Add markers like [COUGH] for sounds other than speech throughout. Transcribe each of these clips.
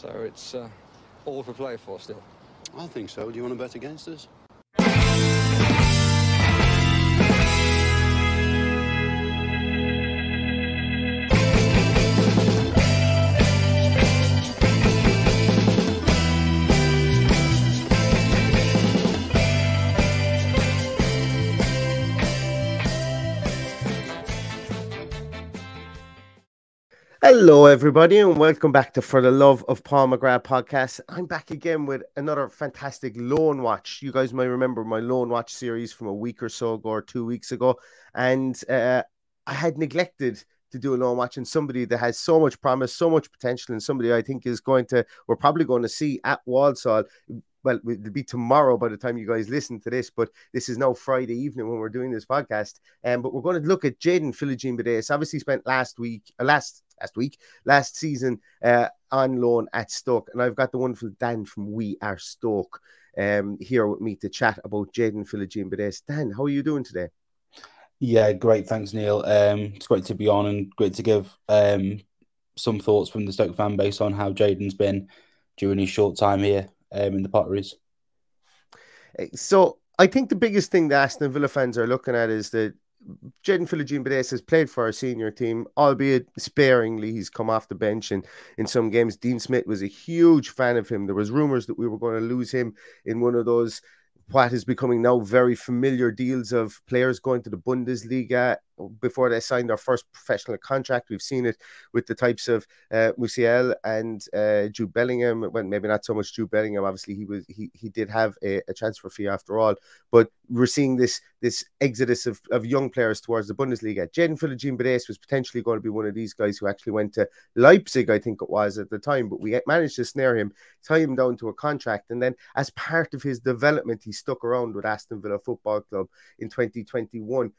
So it's uh, all for play for still. I think so. Do you want to bet against us? Hello, everybody, and welcome back to For the Love of Paul McGrath podcast. I'm back again with another fantastic loan watch. You guys might remember my loan watch series from a week or so ago, or two weeks ago, and uh, I had neglected to do a loan watch and somebody that has so much promise, so much potential, and somebody I think is going to, we're probably going to see at Walsall well, it'll be tomorrow by the time you guys listen to this, but this is now Friday evening when we're doing this podcast. Um, but we're going to look at Jaden Philogene-Bidace. Obviously, spent last week, uh, last last week, last season uh, on loan at Stoke, and I've got the wonderful Dan from We Are Stoke um, here with me to chat about Jaden Philogene-Bidace. Dan, how are you doing today? Yeah, great. Thanks, Neil. Um, it's great to be on and great to give um, some thoughts from the Stoke fan base on how Jaden's been during his short time here um, in the Potteries. So I think the biggest thing that Aston Villa fans are looking at is that Jaden Philogene-Bidace has played for our senior team, albeit sparingly. He's come off the bench and in some games. Dean Smith was a huge fan of him. There was rumours that we were going to lose him in one of those what is becoming now very familiar deals of players going to the Bundesliga before they signed their first professional contract. We've seen it with the types of uh, Musiala and uh, Jude Bellingham. Well, maybe not so much Jude Bellingham. Obviously, he was he, he did have a, a transfer fee after all. But we're seeing this this exodus of, of young players towards the Bundesliga. Jaden Philogene-Bidace was potentially going to be one of these guys who actually went to Leipzig, I think it was at the time. But we managed to snare him, tie him down to a contract, and then as part of his development, he stuck around with Aston Villa Football Club in 2021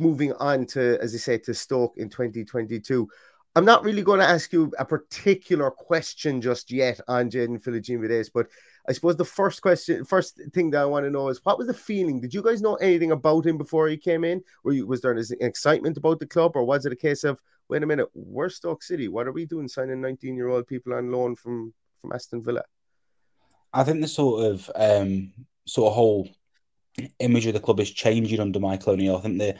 moving on to, as I say, to Stoke in 2022. I'm not really going to ask you a particular question just yet on Jaden Philogene-Bidace, but I suppose the first question, first thing that I want to know is what was the feeling? Did you guys know anything about him before he came in? Were you, was there an excitement about the club, or was it a case of, wait a minute, we're Stoke City. What are we doing signing 19 year old people on loan from from Aston Villa? I think the sort of um, sort of whole image of the club is changing under Michael O'Neill. I think the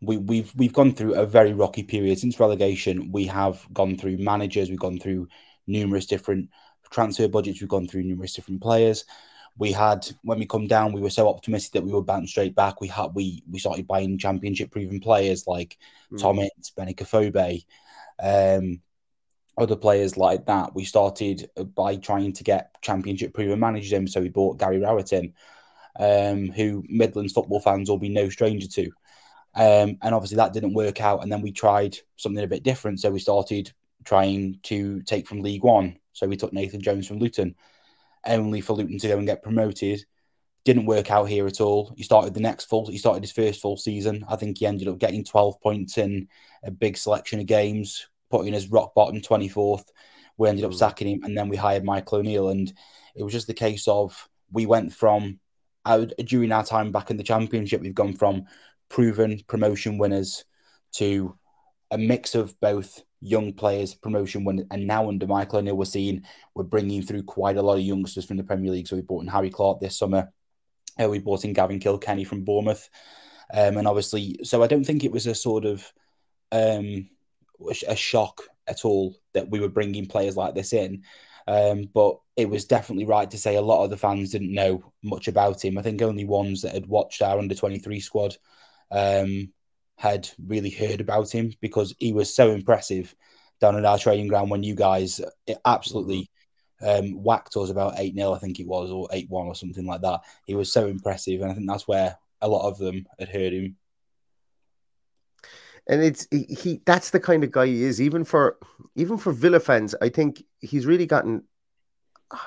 we, we've we've gone through a very rocky period since relegation. We have gone through managers, we've gone through numerous different transfer budgets, we've gone through numerous different players. We had when we come down, we were so optimistic that we would bounce straight back. We had we we started buying championship proven players like mm. Ince, Benik um, other players like that. We started by trying to get championship proven managers in. So we bought Gary Rowett in, um, who Midlands football fans will be no stranger to. Um, and obviously that didn't work out. And then we tried something a bit different. So we started trying to take from League One. So we took Nathan Jones from Luton, only for Luton to go and get promoted. Didn't work out here at all. He started the next full. He started his first full season. I think he ended up getting 12 points in a big selection of games, putting us rock bottom 24th. We ended up mm. sacking him, and then we hired Michael O'Neill, and it was just the case of we went from during our time back in the championship, we've gone from proven promotion winners to a mix of both young players, promotion winners, and now under Michael O'Neill, we're seeing we're bringing through quite a lot of youngsters from the Premier League. So we brought in Harry Clarke this summer. Uh, we brought in Gavin Kilkenny from Bournemouth, um, and obviously, so I don't think it was a sort of um, a shock at all that we were bringing players like this in. Um, but it was definitely right to say a lot of the fans didn't know much about him. I think only ones that had watched our under 23 squad um, had really heard about him because he was so impressive down at our training ground when you guys absolutely um, whacked us about 8 0, I think it was, or 8 1 or something like that. He was so impressive. And I think that's where a lot of them had heard him. And it's he, he that's the kind of guy he is, even for even for Villa fans. I think he's really gotten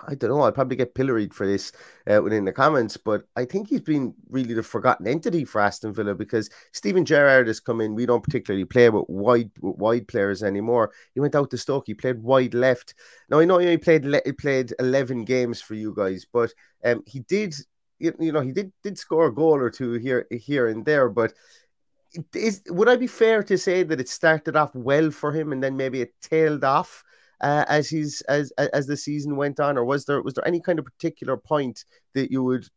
I don't know. I'll probably get pilloried for this uh, within the comments, but I think he's been really the forgotten entity for Aston Villa because Steven Gerrard has come in. We don't particularly play with wide with wide players anymore. He went out to Stoke. He played wide left. Now I know he played he played eleven games for you guys, but um, he did you, you know he did did score a goal or two here here and there, but. Is, would I be fair to say that it started off well for him and then maybe it tailed off uh, as he's as as the season went on, or was there was there any kind of particular point that you would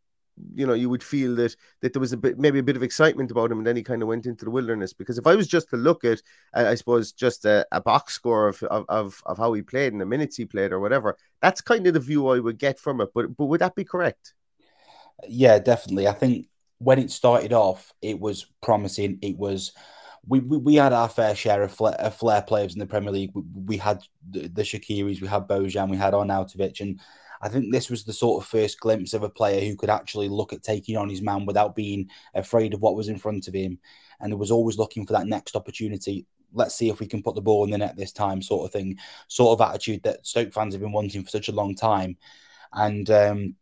you know you would feel that that there was a bit maybe a bit of excitement about him and then he kind of went into the wilderness? Because if i was just to look at uh, i suppose just a, a box score of, of of how he played and the minutes he played or whatever that's kind of the view i would get from it. But but would that be correct? Yeah definitely. I think when it started off it was promising. It was we, we, we had our fair share of flair, of flair, players in the Premier League. We, we had the, the Shaqiris, we had Bojan, we had Arnautovic, and I think this was the sort of first glimpse of a player who could actually look at taking on his man without being afraid of what was in front of him, and was always looking for that next opportunity. Let's see if we can put the ball in the net this time, sort of thing, sort of attitude that Stoke fans have been wanting for such a long time, and. Um,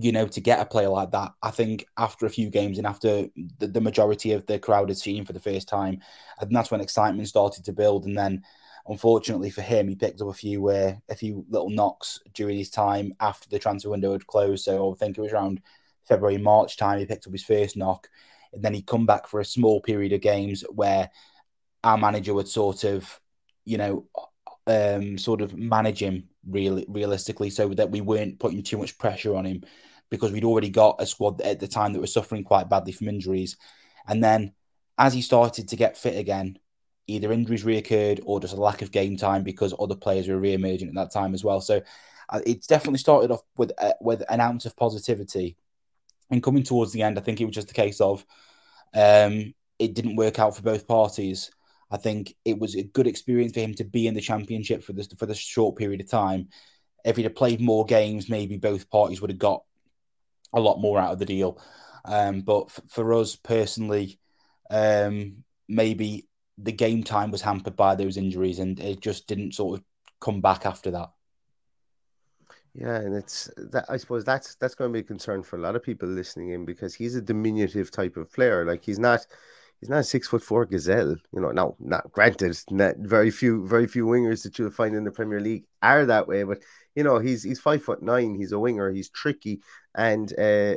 you know, to get a player like that, I think after a few games and after the, the, majority of the crowd had seen him for the first time, and that's when excitement started to build. And then, unfortunately for him, he picked up a few uh, a few little knocks during his time after the transfer window had closed. So I think it was around February March time he picked up his first knock, and then he'd come back for a small period of games where our manager would sort of, you know, um, sort of manage him real realistically, so that we weren't putting too much pressure on him because we'd already got a squad at the time that was suffering quite badly from injuries. And then as he started to get fit again, either injuries reoccurred or just a lack of game time because other players were re-emerging at that time as well. So uh, it's definitely started off with uh, with an ounce of positivity, and coming towards the end, I think it was just a case of um, it didn't work out for both parties. I think it was a good experience for him to be in the championship for this for this short period of time. If he'd have played more games, maybe both parties would have got a lot more out of the deal. Um, but f- for us personally, um, maybe the game time was hampered by those injuries, and it just didn't sort of come back after that. Yeah, and it's that I suppose that's that's going to be a concern for a lot of people listening in because he's a diminutive type of player. Like he's not he's not a six foot four gazelle. You know, now not granted, not very few very few wingers that you'll find in the Premier League are that way, but you know, he's he's five foot nine. He's a winger. He's tricky, and uh,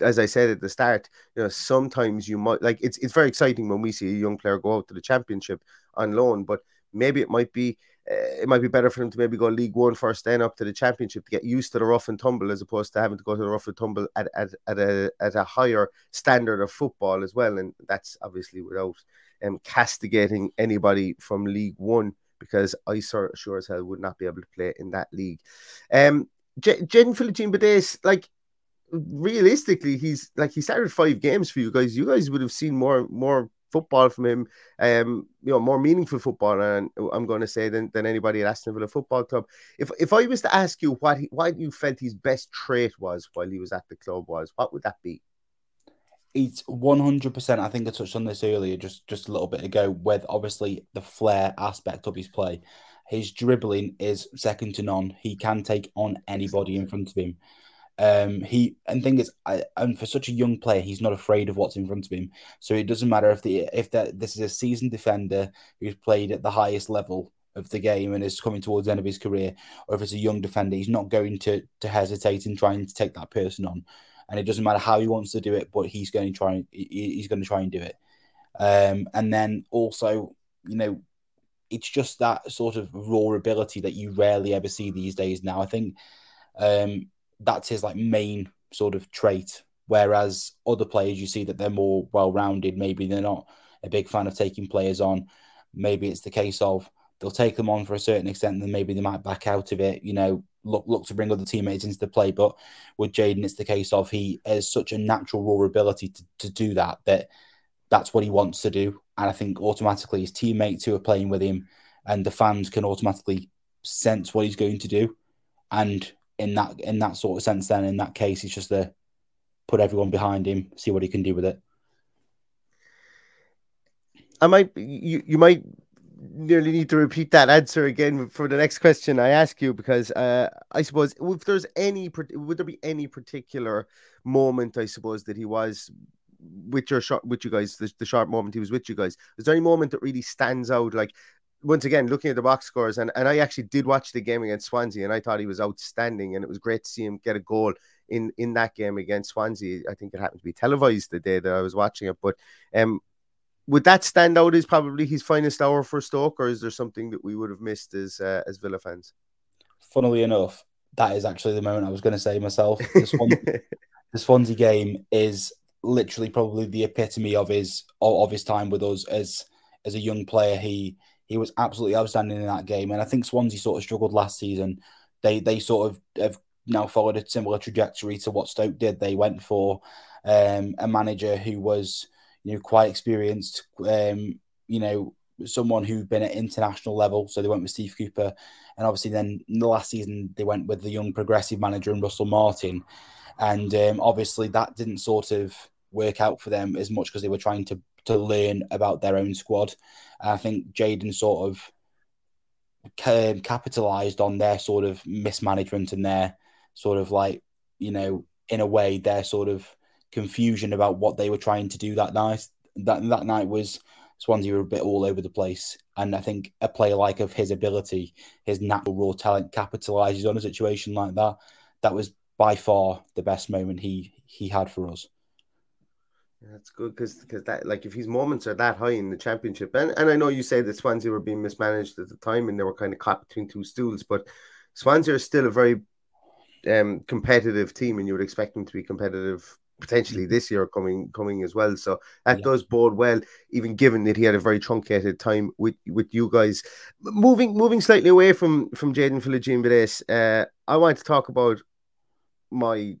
as I said at the start, you know, sometimes you might like it's it's very exciting when we see a young player go out to the championship on loan, but maybe it might be it might be better for him to maybe go League One first, then up to the Championship to get used to the rough and tumble, as opposed to having to go to the rough and tumble at, at, at a at a higher standard of football as well. And that's obviously without um, castigating anybody from League One because I sure, sure as hell would not be able to play in that league. Um, Jen Philogene Bidace, like realistically, he's like he started five games for you guys. You guys would have seen more more football from him, um, you know, more meaningful football, and I'm going to say than, than anybody at Aston Villa Football Club. If if I was to ask you what he, what you felt his best trait was while he was at the club was, what would that be? it's 100%. I think I touched on this earlier, just just a little bit ago, with obviously the flair aspect of his play. His dribbling is second to none. He can take on anybody in front of him. Um, he and thing is, I, and for such a young player, he's not afraid of what's in front of him. So it doesn't matter if the if that this is a seasoned defender who's played at the highest level of the game and is coming towards the end of his career, or if it's a young defender, he's not going to to hesitate in trying to take that person on. And it doesn't matter how he wants to do it, but he's going to try. He's going to try and do it. Um, and then also, you know, it's just that sort of raw ability that you rarely ever see these days. Now, I think um, that's his like main sort of trait. Whereas other players, you see that they're more well-rounded. Maybe they're not a big fan of taking players on. Maybe it's the case of they'll take them on for a certain extent, and then maybe they might back out of it. You know, look look to bring other teammates into the play. But with Jaden, it's the case of he has such a natural raw ability to, to do that that that's what he wants to do. And I think automatically his teammates who are playing with him and the fans can automatically sense what he's going to do. And in that in that sort of sense, then in that case, it's just to put everyone behind him, see what he can do with it. I might you you might nearly need to repeat that answer again for the next question I ask you because uh, I suppose if there's any would there be any particular moment I suppose that he was with your shot with you guys the, the sharp moment he was with you guys is there any moment that really stands out like once again looking at the box scores and, and I actually did watch the game against Swansea and I thought he was outstanding and it was great to see him get a goal in in that game against Swansea I think it happened to be televised the day that I was watching it but um would that stand out as probably his finest hour for Stoke, or is there something that we would have missed as uh, as Villa fans? Funnily enough, that is actually the moment I was going to say myself. The Swansea, the Swansea game is literally probably the epitome of his of his time with us as as a young player. He he was absolutely outstanding in that game, and I think Swansea sort of struggled last season. They they sort of have now followed a similar trajectory to what Stoke did. They went for um, a manager who was you know, quite experienced, um, you know, someone who'd been at international level. So they went with Steve Cooper. And obviously, then the last season, they went with the young progressive manager and Russell Martin. And um, obviously, that didn't sort of work out for them as much because they were trying to, to learn about their own squad. And I think Jaden sort of capitalized on their sort of mismanagement and their sort of like, you know, in a way, their sort of confusion about what they were trying to do that night. That that night was Swansea were a bit all over the place, and I think a player like of his ability, his natural raw talent, capitalizes on a situation like that. That was by far the best moment he he had for us. That's good because because that like if his moments are that high in the championship, and, and I know you say that Swansea were being mismanaged at the time and they were kind of caught between two stools, but Swansea are still a very um, competitive team, and you would expect them to be competitive potentially mm-hmm. this year coming coming as well. So that yeah. does bode well, even given that he had a very truncated time with with you guys. Moving moving slightly away from from Jaden Philogene uh, I want to talk about my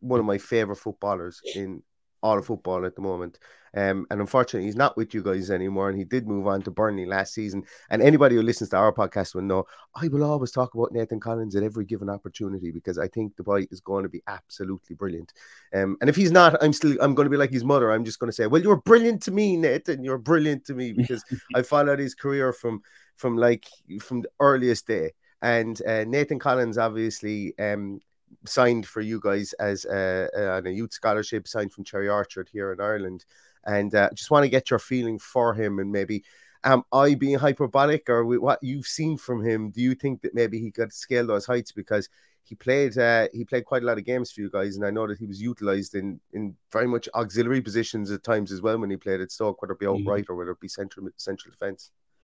one of my favorite footballers in all of football at the moment. Um, and unfortunately, he's not with you guys anymore. And he did move on to Burnley last season. And anybody who listens to our podcast will know I will always talk about Nathan Collins at every given opportunity because I think the boy is going to be absolutely brilliant. Um, and if he's not, I'm still I'm going to be like his mother. I'm just going to say, well, you're brilliant to me, Nathan. You're brilliant to me [LAUGHS] because I followed his career from from like from the earliest day. And uh, Nathan Collins obviously um, signed for you guys as a, a, a, youth scholarship, signed from Cherry Orchard here in Ireland and uh, just want to get your feeling for him and maybe am I being hyperbolic or what you've seen from him? Do you think that maybe he could scale those heights because he played uh, he played quite a lot of games for you guys, and I know that he was utilized in in very much auxiliary positions at times as well when he played at Stoke, whether it be outright mm. mm-hmm. or whether it be central central defense.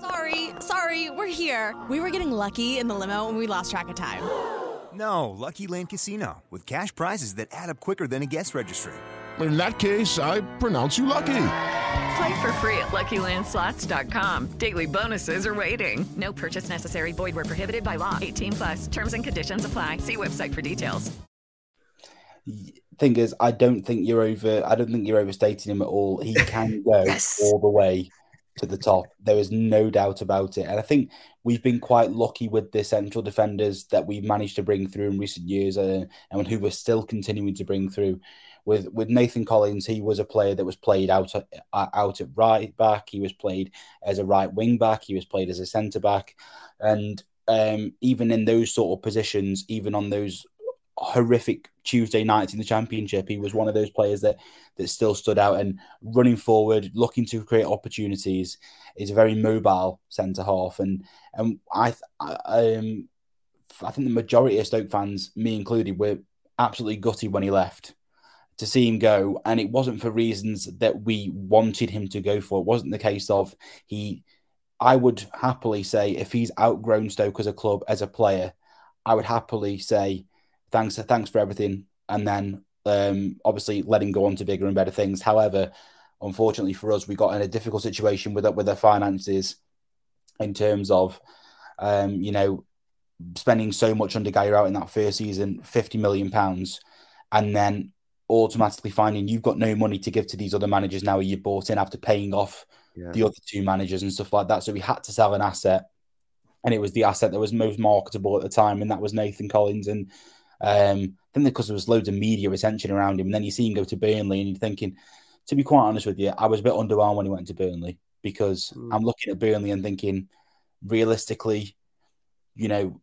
Sorry, sorry, we're here. We were getting lucky in the limo and we lost track of time. [GASPS] No, Lucky Land Casino, with cash prizes that add up quicker than a guest registry. In that case, I pronounce you lucky. Play for free at LuckyLandSlots.com. Daily bonuses are waiting. No purchase necessary. Void where prohibited by law. 18 plus. Terms and conditions apply. See website for details. thing is, I don't think you're over. I don't think you're overstating him at all. He [LAUGHS] can go Yes. all the way to the top. There is no doubt about it. And I think we've been quite lucky with the central defenders that we've managed to bring through in recent years, uh, and who we're still continuing to bring through. With with Nathan Collins, he was a player that was played out uh, out at right back. He was played as a right wing back. He was played as a centre back, and um, even in those sort of positions, even on those horrific Tuesday nights in the championship, he was one of those players that that still stood out and running forward, looking to create opportunities. Is a very mobile centre half, and and I, I um I think the majority of Stoke fans, me included, were absolutely gutted when he left to see him go, and it wasn't for reasons that we wanted him to go for. It wasn't the case of he. I would happily say if he's outgrown Stoke as a club as a player, I would happily say thanks thanks for everything, and then um, obviously let him go on to bigger and better things. However, unfortunately for us, we got in a difficult situation with with our finances in terms of um, you know spending so much under Guy out in that first season, fifty million pounds, and then automatically finding you've got no money to give to these other managers now you bought in after paying off Yeah. the other two managers and stuff like that. So we had to sell an asset, and it was the asset that was most marketable at the time, and that was Nathan Collins. And um, I think because there was loads of media attention around him, and then you see him go to Burnley, and you're thinking, to be quite honest with you, I was a bit underwhelmed when he went to Burnley because I'm looking at Burnley and thinking, realistically, you know,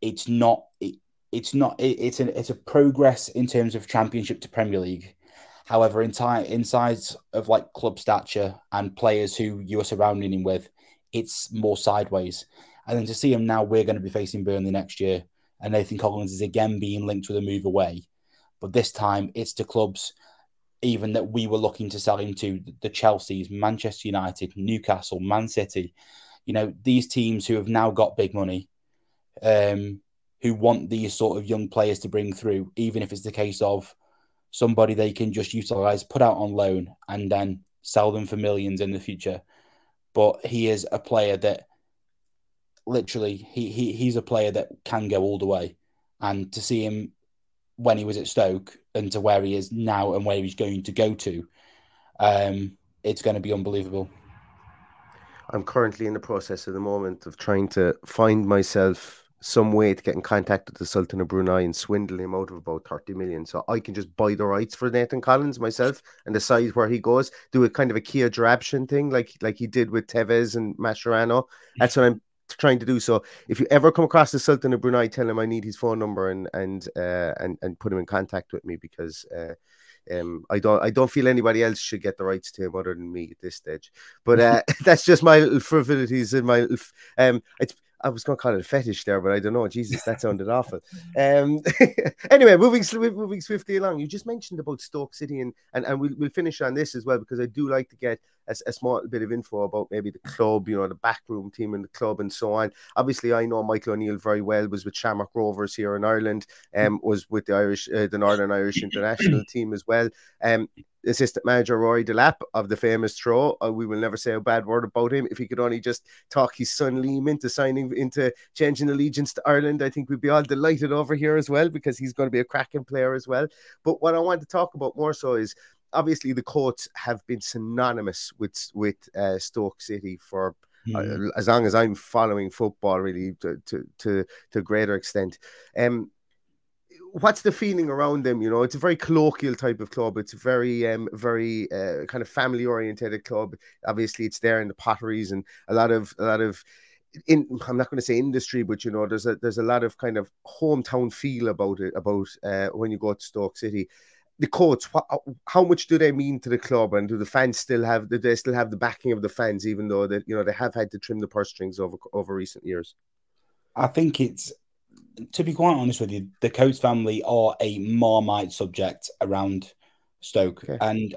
it's not. It, it's not. It, it's a it's a progress in terms of Championship to Premier League. However, inside inside of like club stature and players who you are surrounding him with, it's more sideways. And then to see him now, we're going to be facing Burnley next year, and Nathan Collins is again being linked with a move away, but this time it's to clubs even that we were looking to sell him to the Chelsea's, Manchester United, Newcastle, Man City. You know these teams who have now got big money, um, who want these sort of young players to bring through, even if it's the case of somebody they can just utilize, put out on loan, and then sell them for millions in the future. But he is a player that literally he, he he's a player that can go all the way. And to see him when he was at Stoke and to where he is now and where he's going to go to, um, it's going to be unbelievable. I'm currently in the process at the moment of trying to find myself some way to get in contact with the Sultan of Brunei and swindle him out of about 30 million. So I can just buy the rights for Nathan Collins myself and decide where he goes. Do a kind of a Kia Joorabchian thing like like he did with Tevez and Mascherano. That's what I'm trying to do. So if you ever come across the Sultan of Brunei, tell him I need his phone number and and uh, and and put him in contact with me because uh, um, I don't I don't feel anybody else should get the rights to him other than me at this stage. But uh, [LAUGHS] that's just my little frivolities and my um. It's I was going to call it a fetish there, but I don't know. Jesus, that sounded awful. [LAUGHS] Um. [LAUGHS] anyway, moving moving swiftly along. You just mentioned about Stoke City, and and and we'll we'll finish on this as well because I do like to get a, a small bit of info about maybe the club, you know, the backroom team in the club and so on. Obviously, I know Michael O'Neill very well. Was with Shamrock Rovers here in Ireland. Um, was with the Irish, uh, the Northern Irish international team as well. Um, assistant manager Rory Delap of the famous throw. Uh, we will never say a bad word about him. If he could only just talk his son Liam into signing into changing allegiance to Ireland, I think we'd be all delighted over here as well because he's going to be a cracking player as well. But what I want to talk about more so is obviously the Coates have been synonymous with with uh, Stoke City for uh, as long as I'm following football, really to to to, to a greater extent. Um, what's the feeling around them? You know, it's a very colloquial type of club. It's a very um very uh, kind of family oriented club. Obviously, it's there in the potteries and a lot of a lot of in I'm not going to say industry, but you know, there's a there's a lot of kind of hometown feel about it about uh, when you go to Stoke City. The Coates, what, how much do they mean to the club, and do the fans still have? Do they still have the backing of the fans, even though that you know they have had to trim the purse strings over over recent years? I think it's to be quite honest with you, the Coates family are a marmite subject around Stoke. Okay. And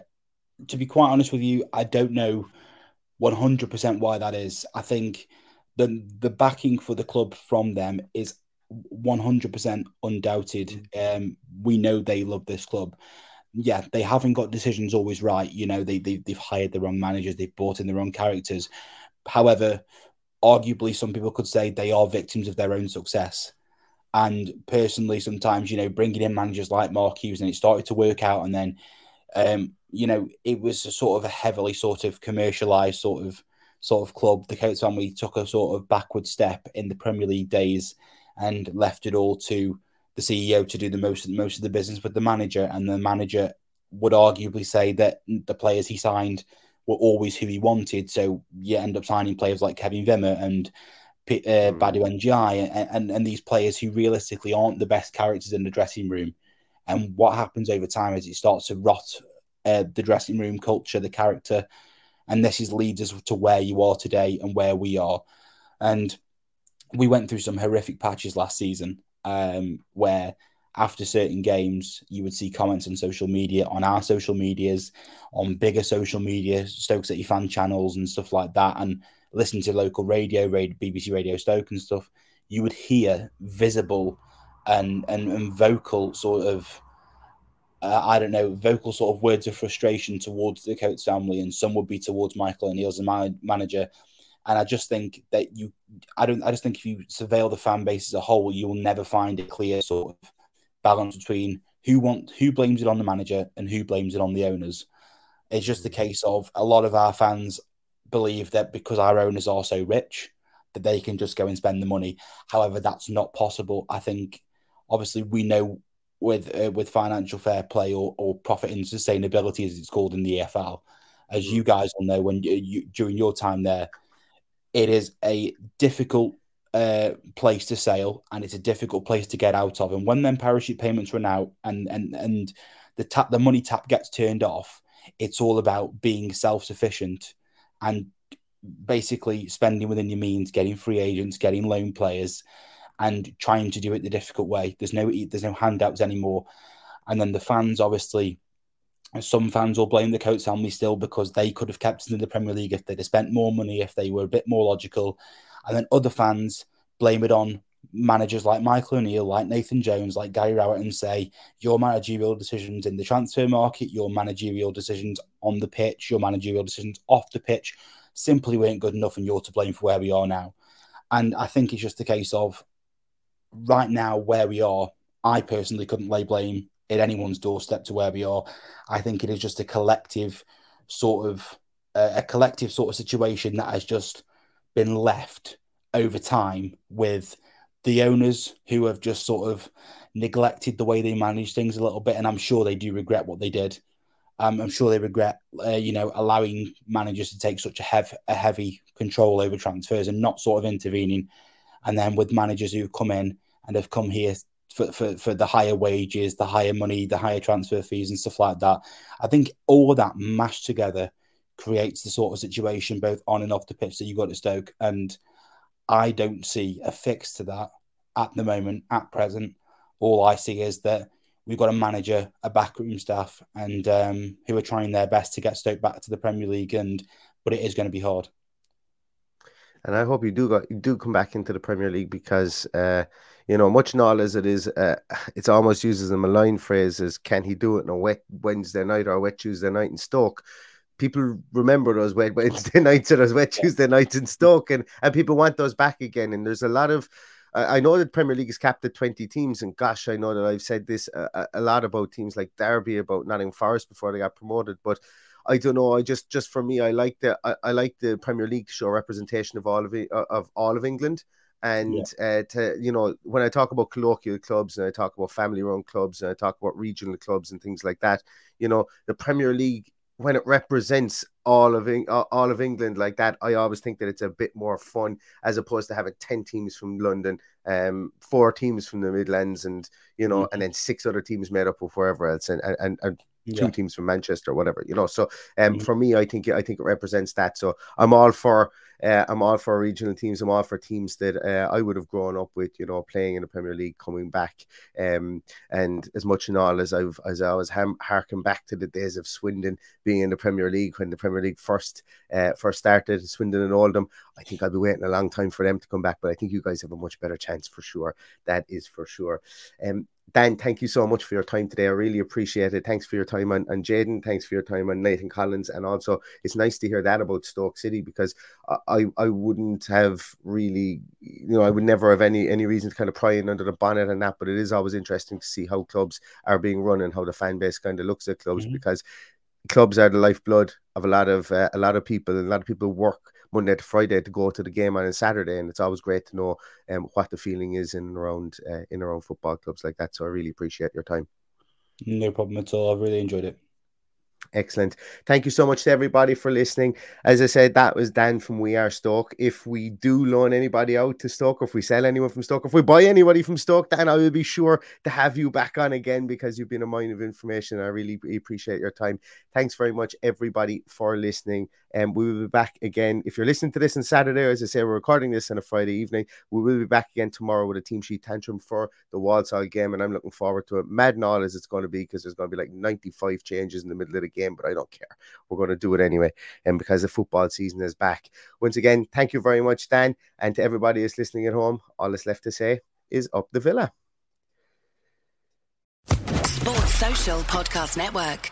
to be quite honest with you, I don't know 100% why that is. I think the the backing for the club from them is 100% undoubted. Um, we know they love this club. Yeah, they haven't got decisions always right. You know, they, they they've hired the wrong managers, they've brought in the wrong characters. However, arguably, some people could say they are victims of their own success. And personally, sometimes, you know, bringing in managers like Mark Hughes and it started to work out. And then, um, you know, it was a sort of a heavily sort of commercialized sort of sort of club. The Coates family took a sort of backward step in the Premier League days and left it all to the CEO to do the most most of the business with the manager. And the manager would arguably say that the players he signed were always who he wanted. So you end up signing players like Kevin Vimmer and uh, hmm. Badou Ndiaye and, and, and these players who realistically aren't the best characters in the dressing room. And what happens over time is it starts to rot uh, the dressing room culture, the character, and this is leads us to where you are today and where we are. And we went through some horrific patches last season um, where after certain games, you would see comments on social media, on our social medias, on bigger social media, Stoke City fan channels and stuff like that, and listen to local radio, radio BBC Radio Stoke and stuff. You would hear visible and and, and vocal sort of, uh, I don't know, vocal sort of words of frustration towards the Coates family, and some would be towards Michael O'Neill as a manager. And I just think that you, I don't, I just think if you surveil the fan base as a whole, you will never find a clear sort of balance between who want who blames it on the manager and who blames it on the owners. It's just the case of a lot of our fans believe that because our owners are so rich that they can just go and spend the money. However, that's not possible. I think obviously we know with uh, with financial fair play or, or profit and sustainability as it's called in the EFL, as you guys will know when you, you during your time there, it is a difficult uh, place to sail and it's a difficult place to get out of. And when then parachute payments run out and and and the tap the money tap gets turned off, it's all about being self sufficient and basically spending within your means, getting free agents, getting loan players, and trying to do it the difficult way. There's no there's no handouts anymore. And then the fans, obviously, some fans will blame the Coates family still because they could have kept in the Premier League if they'd have spent more money, if they were a bit more logical. And then other fans blame it on managers like Michael O'Neill, like Nathan Jones, like Gary Rowett, and say your managerial decisions in the transfer market, your managerial decisions on the pitch, your managerial decisions off the pitch simply weren't good enough, and you're to blame for where we are now. And I think it's just a case of right now where we are. I personally couldn't lay blame at anyone's doorstep to where we are. I think it is just a collective sort of a collective sort of situation that has just been left over time with the owners who have just sort of neglected the way they manage things a little bit, and I'm sure they do regret what they did. Um, I'm sure they regret, uh, you know, allowing managers to take such a, hev- a heavy control over transfers and not sort of intervening. And then with managers who've come in and have come here for, for, for the higher wages, the higher money, the higher transfer fees, and stuff like that. I think all that mashed together creates the sort of situation both on and off the pitch that you got at Stoke. And I don't see a fix to that at the moment, at present. All I see is that we've got a manager, a backroom staff, and um, who are trying their best to get Stoke back to the Premier League. And but it is going to be hard. And I hope you do go, you do come back into the Premier League because uh, you know much not as it is, uh, it's almost used as a malign phrase as can he do it on a wet Wednesday night or a wet Tuesday night in Stoke? People remember those wet [LAUGHS] Wednesday nights or those wet Tuesday nights in Stoke, and, and people want those back again. And there's a lot of, I know that Premier League is capped at 20 teams, and gosh, I know that I've said this a, a lot about teams like Derby, about Nottingham Forest before they got promoted, but I don't know. I just, just for me, I like the, I, I like the Premier League to show representation of all of of all of England and yeah. uh, to you know when i talk about colloquial clubs and i talk about family run clubs and i talk about regional clubs and things like that you know the premier league when it represents all of all of England like that, I always think that it's a bit more fun as opposed to having ten teams from London, um, four teams from the Midlands, and you know, mm-hmm. and then six other teams made up of wherever else, and and, and two yeah. teams from Manchester, whatever, you know. So, um, mm-hmm. for me, I think I think it represents that. So, I'm all for uh, I'm all for regional teams. I'm all for teams that uh, I would have grown up with, you know, playing in the Premier League, coming back. Um, and as much and all as I've as I was ham- harking back to the days of Swindon being in the Premier League when the Premier League first uh, first started, Swindon and Oldham. I think I'll be waiting a long time for them to come back, but I think you guys have a much better chance for sure. That is for sure. Um, Dan, thank you so much for your time today. I really appreciate it. Thanks for your time on, on Jaden. Thanks for your time on Nathan Collins. And also, it's nice to hear that about Stoke City because I, I wouldn't have really, you know, I would never have any any reason to kind of pry in under the bonnet and that. But it is always interesting to see how clubs are being run and how the fan base kind of looks at clubs mm-hmm. because clubs are the lifeblood of a lot of uh, a lot of people. And a lot of people work Monday to Friday to go to the game on a Saturday, and it's always great to know um, what the feeling is in around uh, in around football clubs like that. So I really appreciate your time. No problem at all. I've really enjoyed it. Excellent. Thank you so much to everybody for listening. As I said, that was Dan from We Are Stoke. If we do loan anybody out to Stoke, or if we sell anyone from Stoke, if we buy anybody from Stoke, Dan, I will be sure to have you back on again because you've been a mine of information. I really appreciate your time. Thanks very much, everybody, for listening. And um, we will be back again. If you're listening to this on Saturday, as I say, we're recording this on a Friday evening. We will be back again tomorrow with a team sheet tantrum for the Walsall game, and I'm looking forward to it. Mad and all as it's going to be because there's going to be like 95 changes in the middle of the game, but I don't care. We're going to do it anyway, and because the football season is back. Once again, thank you very much, Dan, and to everybody who's listening at home. All that's left to say is up the villa. Sports Social Podcast Network.